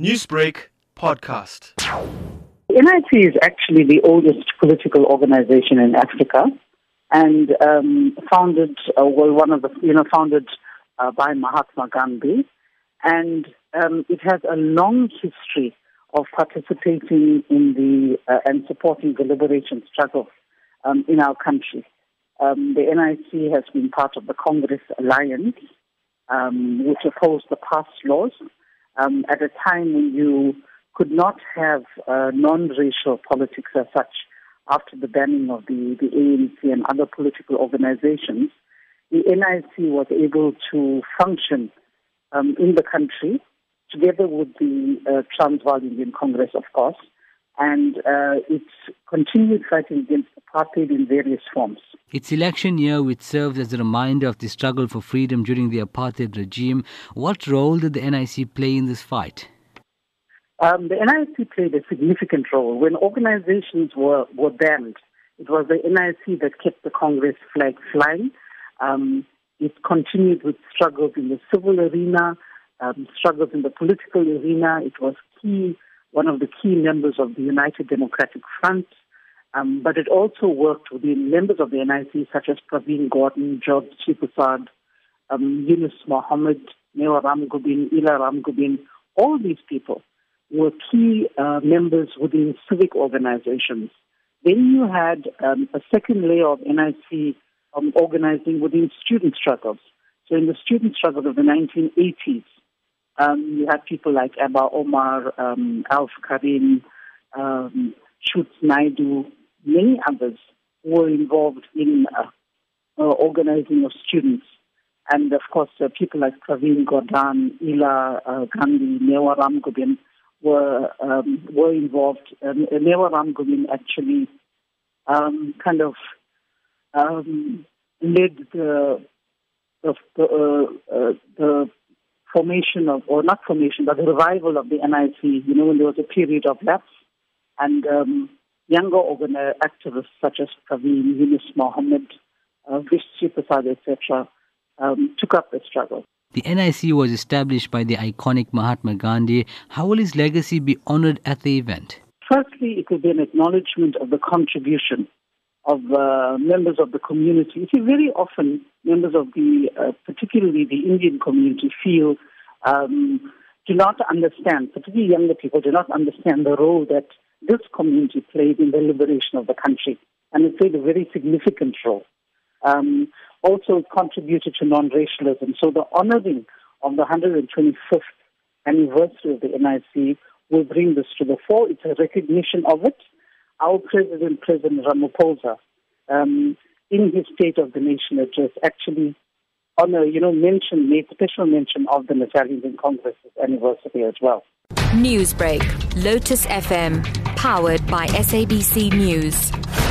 Newsbreak podcast. NIC is actually the oldest political organization in Africa, and um, founded, uh, well, one of the, you know, founded uh, by Mahatma Gandhi, and um, it has a long history of participating in the uh, and supporting the liberation struggle um, in our country. Um, the NIC has been part of the Congress Alliance, um, which opposed the pass laws um, at a time when you could not have uh, non-racial politics as such after the banning of the, the ANC and other political organizations, the NIC was able to function um, in the country together with the uh, Transvaal Indian Congress, of course, and uh, it's continued fighting against apartheid in various forms. Its election year, which serves as a reminder of the struggle for freedom during the apartheid regime, what role did the NIC play in this fight? Um, the NIC played a significant role. When organizations were, were banned, it was the NIC that kept the Congress flag flying. Um, it continued with struggles in the civil arena, um, struggles in the political arena. It was key one of the key members of the United Democratic Front, um, but it also worked with the members of the NIC such as Pravin Gordhan, George Sewpersadh, um, Yunus Mohammed, Mewa Ramgobin, Ila Ram Gubin. All these people were key uh, members within civic organizations. Then you had um, a second layer of NIC um, organizing within student struggles. So in the student struggle of the 1980s, um, you had people like Abba Omar, um, Alf Karim, um, Naidu, many others were involved in uh, uh, organizing of students. And of course, uh, people like Pravin Gordhan, Ela uh, Gandhi, Mewa Ramgobin were um, were involved. Um, Mewa Ramgobin actually um, kind of um, led the the, uh, uh, the formation of, or not formation, but the revival of the NIC, you know, when there was a period of lapse. And um, younger organi- activists such as Pravin, Yunus Mohammed, uh, Vishchi Prasad, etc., um, took up the struggle. The NIC was established by the iconic Mahatma Gandhi. How will his legacy be honored at the event? Firstly, it will be an acknowledgement of the contribution of uh, members of the community. You see, very often members of the, uh, particularly the Indian community, feel um, do not understand, particularly younger people, do not understand the role that this community played in the liberation of the country, and it played a very significant role. Um, also, it contributed to non-racialism. So the honoring of the 125th anniversary of the NIC will bring this to the fore. It's a recognition of it our President, President Ramaphosa, um, in his State of the Nation address, actually honor, you know, mention, made special mention of the National Congress anniversary as well. Newsbreak, Lotus FM, powered by SABC News.